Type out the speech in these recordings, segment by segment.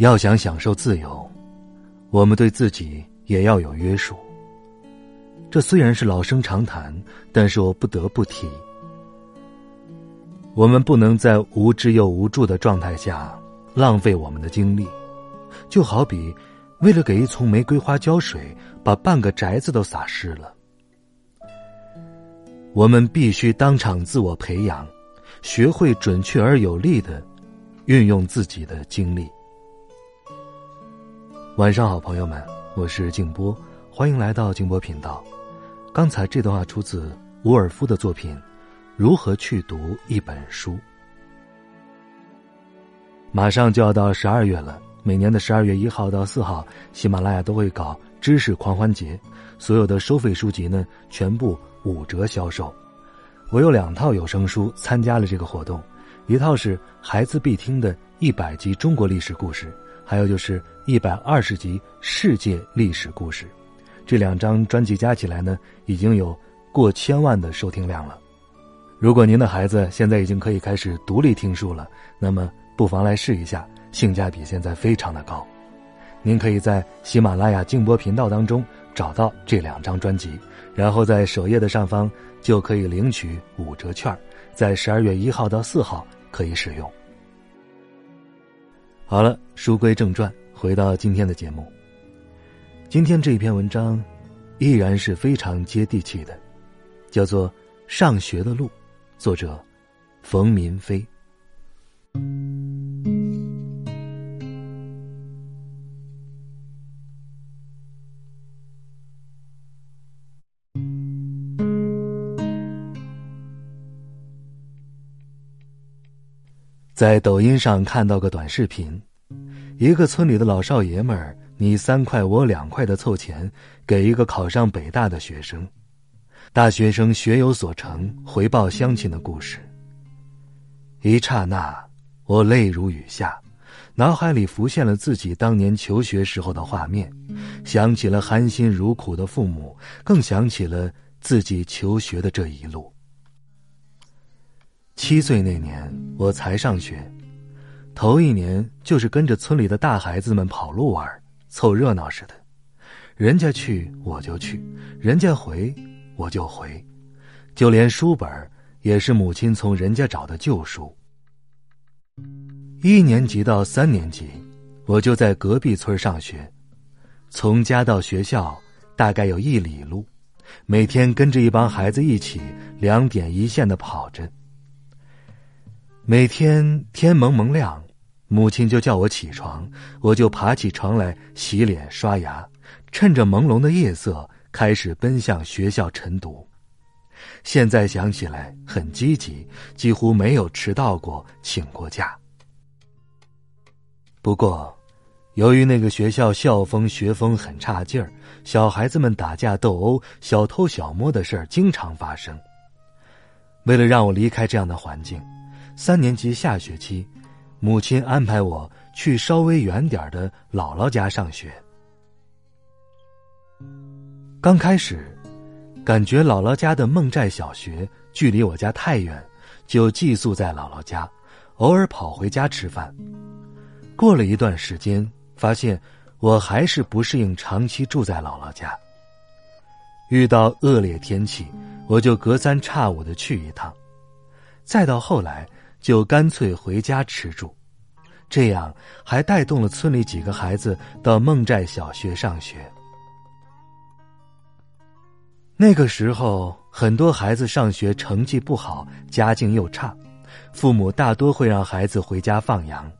要想享受自由，我们对自己也要有约束。这虽然是老生常谈，但是我不得不提。我们不能在无知又无助的状态下浪费我们的精力，就好比为了给一丛玫瑰花浇水，把半个宅子都洒湿了。我们必须当场自我培养，学会准确而有力的运用自己的精力。晚上好，朋友们，我是静波，欢迎来到静波频道。刚才这段话出自伍尔夫的作品《如何去读一本书》。马上就要到十二月了，每年的十二月一号到四号，喜马拉雅都会搞知识狂欢节，所有的收费书籍呢，全部五折销售。我有两套有声书参加了这个活动，一套是孩子必听的一百集中国历史故事。还有就是一百二十集世界历史故事，这两张专辑加起来呢，已经有过千万的收听量了。如果您的孩子现在已经可以开始独立听书了，那么不妨来试一下，性价比现在非常的高。您可以在喜马拉雅静播频道当中找到这两张专辑，然后在首页的上方就可以领取五折券，在十二月一号到四号可以使用。好了，书归正传，回到今天的节目。今天这一篇文章，依然是非常接地气的，叫做《上学的路》，作者冯民飞。在抖音上看到个短视频，一个村里的老少爷们儿你三块我两块的凑钱给一个考上北大的学生，大学生学有所成回报乡亲的故事。一刹那，我泪如雨下，脑海里浮现了自己当年求学时候的画面，想起了含辛茹苦的父母，更想起了自己求学的这一路。七岁那年，我才上学，头一年就是跟着村里的大孩子们跑路玩，凑热闹似的。人家去我就去，人家回我就回，就连书本也是母亲从人家找的旧书。一年级到三年级，我就在隔壁村上学，从家到学校大概有一里路，每天跟着一帮孩子一起两点一线的跑着。每天天蒙蒙亮，母亲就叫我起床，我就爬起床来洗脸刷牙，趁着朦胧的夜色开始奔向学校晨读。现在想起来很积极，几乎没有迟到过，请过假。不过，由于那个学校校风学风很差劲儿，小孩子们打架斗殴、小偷小摸的事儿经常发生。为了让我离开这样的环境。三年级下学期，母亲安排我去稍微远点的姥姥家上学。刚开始，感觉姥姥家的孟寨小学距离我家太远，就寄宿在姥姥家，偶尔跑回家吃饭。过了一段时间，发现我还是不适应长期住在姥姥家。遇到恶劣天气，我就隔三差五的去一趟。再到后来。就干脆回家吃住，这样还带动了村里几个孩子到孟寨小学上学。那个时候，很多孩子上学成绩不好，家境又差，父母大多会让孩子回家放羊。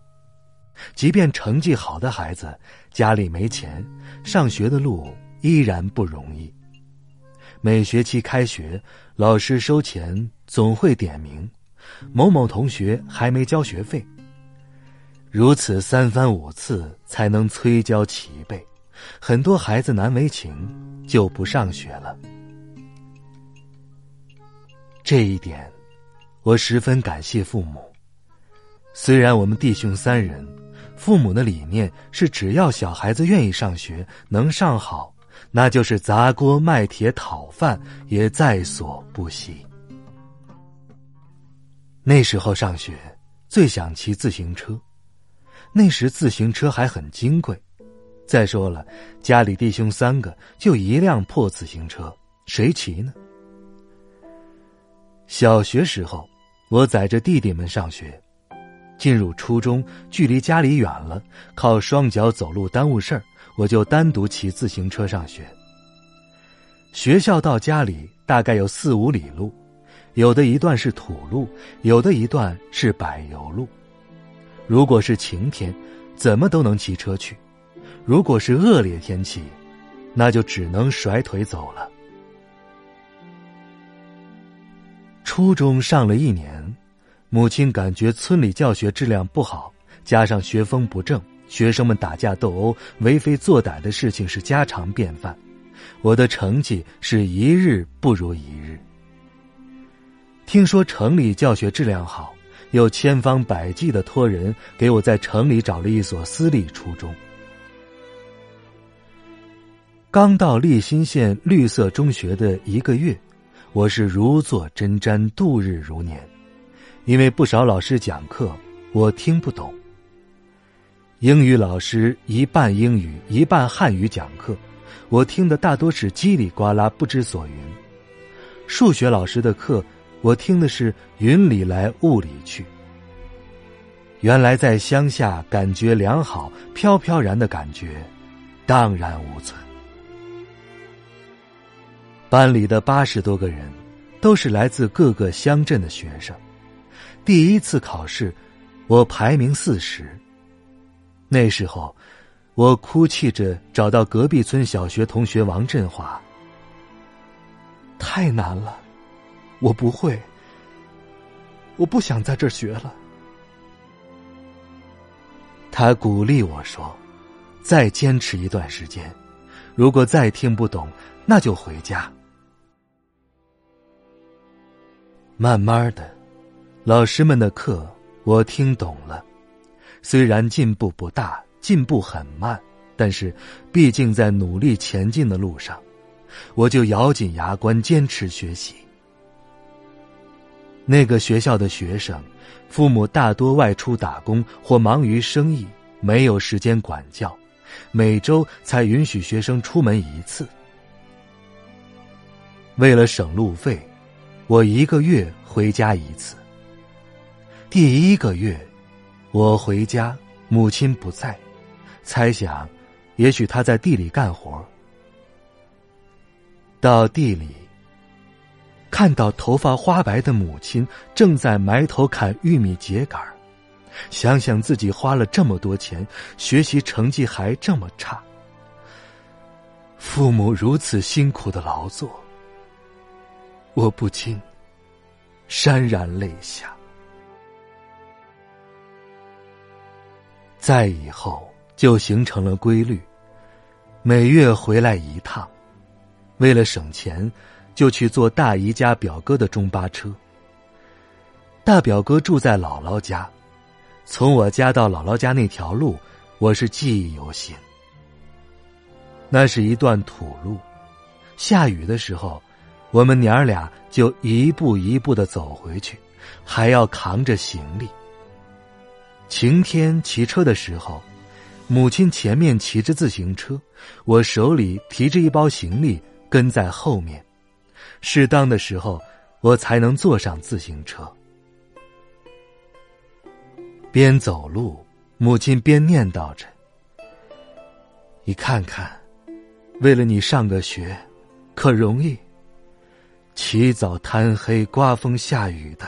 即便成绩好的孩子家里没钱，上学的路依然不容易。每学期开学，老师收钱总会点名。某某同学还没交学费。如此三番五次才能催交齐备，很多孩子难为情就不上学了。这一点，我十分感谢父母。虽然我们弟兄三人，父母的理念是只要小孩子愿意上学，能上好，那就是砸锅卖铁讨饭也在所不惜。那时候上学最想骑自行车。那时自行车还很金贵，再说了，家里弟兄三个就一辆破自行车，谁骑呢？小学时候，我载着弟弟们上学，进入初中，距离家里远了，靠双脚走路耽误事儿，我就单独骑自行车上学。学校到家里大概有四五里路，有的一段是土路，有的一段是柏油路。如果是晴天，怎么都能骑车去；如果是恶劣天气，那就只能甩腿走了。初中上了一年，母亲感觉村里教学质量不好，加上学风不正，学生们打架斗殴、为非作歹的事情是家常便饭，我的成绩是一日不如一日。听说城里教学质量好。又千方百计的托人给我在城里找了一所私立初中。刚到利辛县绿色中学的一个月，我是如坐针毡，度日如年。因为不少老师讲课，我听不懂。英语老师一半英语一半汉语讲课，我听的大多是叽里呱啦不知所云。数学老师的课。我听的是云里来雾里去。原来在乡下感觉良好、飘飘然的感觉，荡然无存。班里的八十多个人，都是来自各个乡镇的学生。第一次考试，我排名四十。那时候，我哭泣着找到隔壁村小学同学王振华。太难了。我不会，我不想在这儿学了。他鼓励我说：“再坚持一段时间，如果再听不懂，那就回家。”慢慢的，老师们的课我听懂了，虽然进步不大，进步很慢，但是毕竟在努力前进的路上，我就咬紧牙关坚持学习。那个学校的学生，父母大多外出打工或忙于生意，没有时间管教，每周才允许学生出门一次。为了省路费，我一个月回家一次。第一个月，我回家，母亲不在，猜想，也许她在地里干活。到地里。看到头发花白的母亲正在埋头砍玉米秸秆想想自己花了这么多钱，学习成绩还这么差，父母如此辛苦的劳作，我不禁潸然泪下。再以后就形成了规律，每月回来一趟，为了省钱。就去坐大姨家表哥的中巴车。大表哥住在姥姥家，从我家到姥姥家那条路，我是记忆犹新。那是一段土路，下雨的时候，我们娘儿俩就一步一步的走回去，还要扛着行李。晴天骑车的时候，母亲前面骑着自行车，我手里提着一包行李跟在后面。适当的时候，我才能坐上自行车。边走路，母亲边念叨着：“你看看，为了你上个学，可容易？起早贪黑，刮风下雨的。”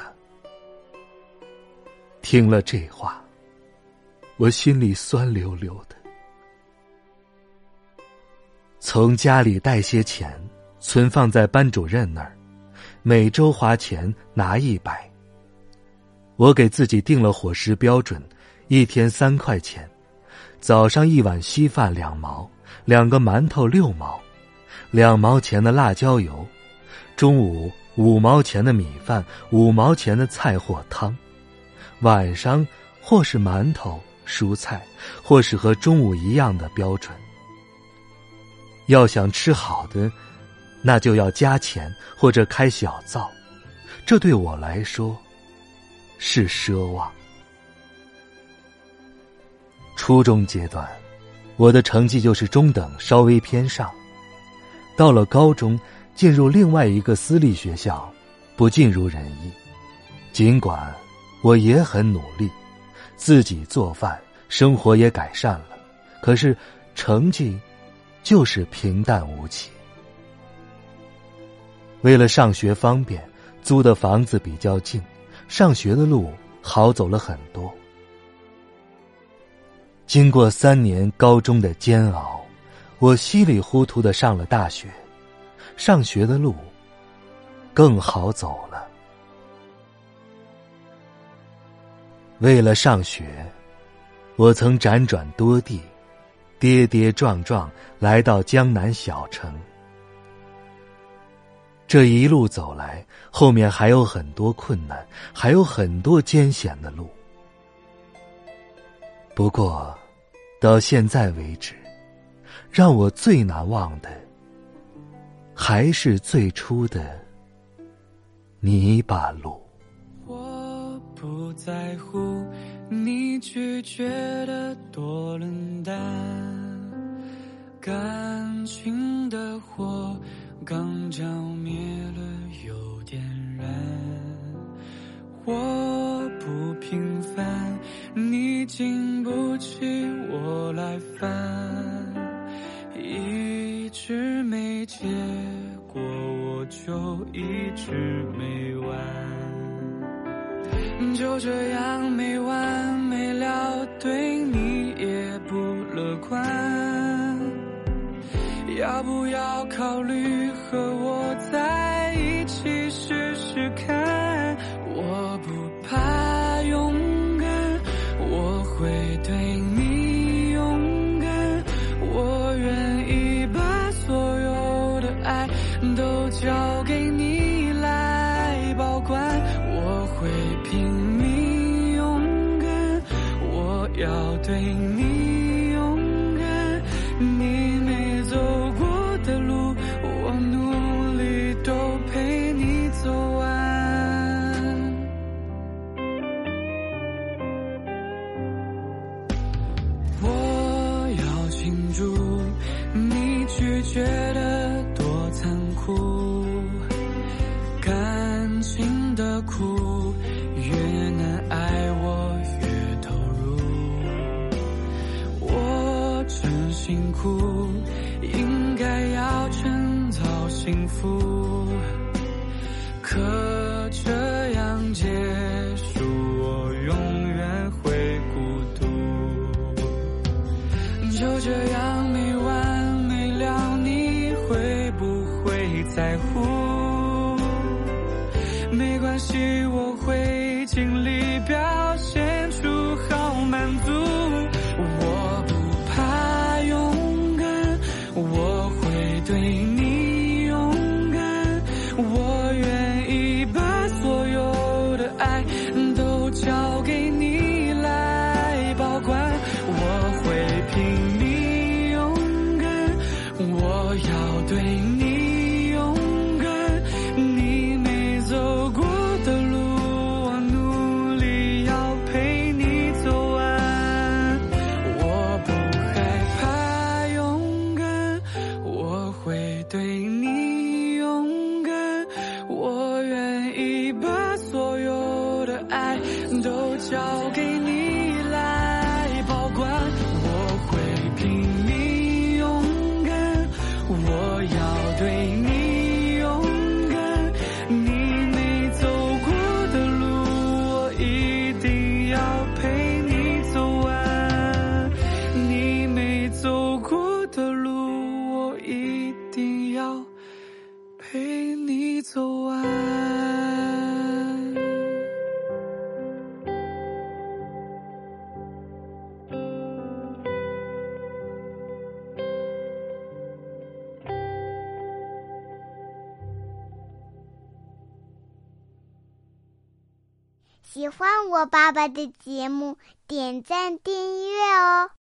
听了这话，我心里酸溜溜的。从家里带些钱。存放在班主任那儿，每周花钱拿一百。我给自己定了伙食标准，一天三块钱，早上一碗稀饭两毛，两个馒头六毛，两毛钱的辣椒油，中午五毛钱的米饭，五毛钱的菜或汤，晚上或是馒头、蔬菜，或是和中午一样的标准。要想吃好的，那就要加钱或者开小灶，这对我来说。是奢望。初中阶段，我的成绩就是中等，稍微偏上。到了高中，进入另外一个私立学校，不尽如人意。尽管我也很努力，自己做饭，生活也改善了，可是成绩就是平淡无奇。为了上学方便，租的房子比较近。上学的路好走了很多。经过三年高中的煎熬，我稀里糊涂的上了大学，上学的路更好走了。为了上学，我曾辗转多地，跌跌撞撞来到江南小城。这一路走来，后面还有很多困难，还有很多艰险的路。不过，到现在为止，让我最难忘的，还是最初的泥巴路。我不在乎你拒绝的多冷淡，感情的火。刚浇灭了，又点燃。我不平凡，你经不起我来烦。一直没结果，我就一直没完。就这样没完没了，对你也不乐观。要不要考虑和我在一起试试看？我不怕勇敢，我会对你勇敢。我愿意把所有的爱都交可这样结束，我永远会孤独。就这样没完没了，你会不会。在乎，没关系，我愿意把所有的爱都交给你来保管我会拼命勇敢我要对你勇敢你没走过的路我努力要陪你走完我不害怕勇敢我会对一定要陪你走完。喜欢我爸爸的节目点赞订阅哦。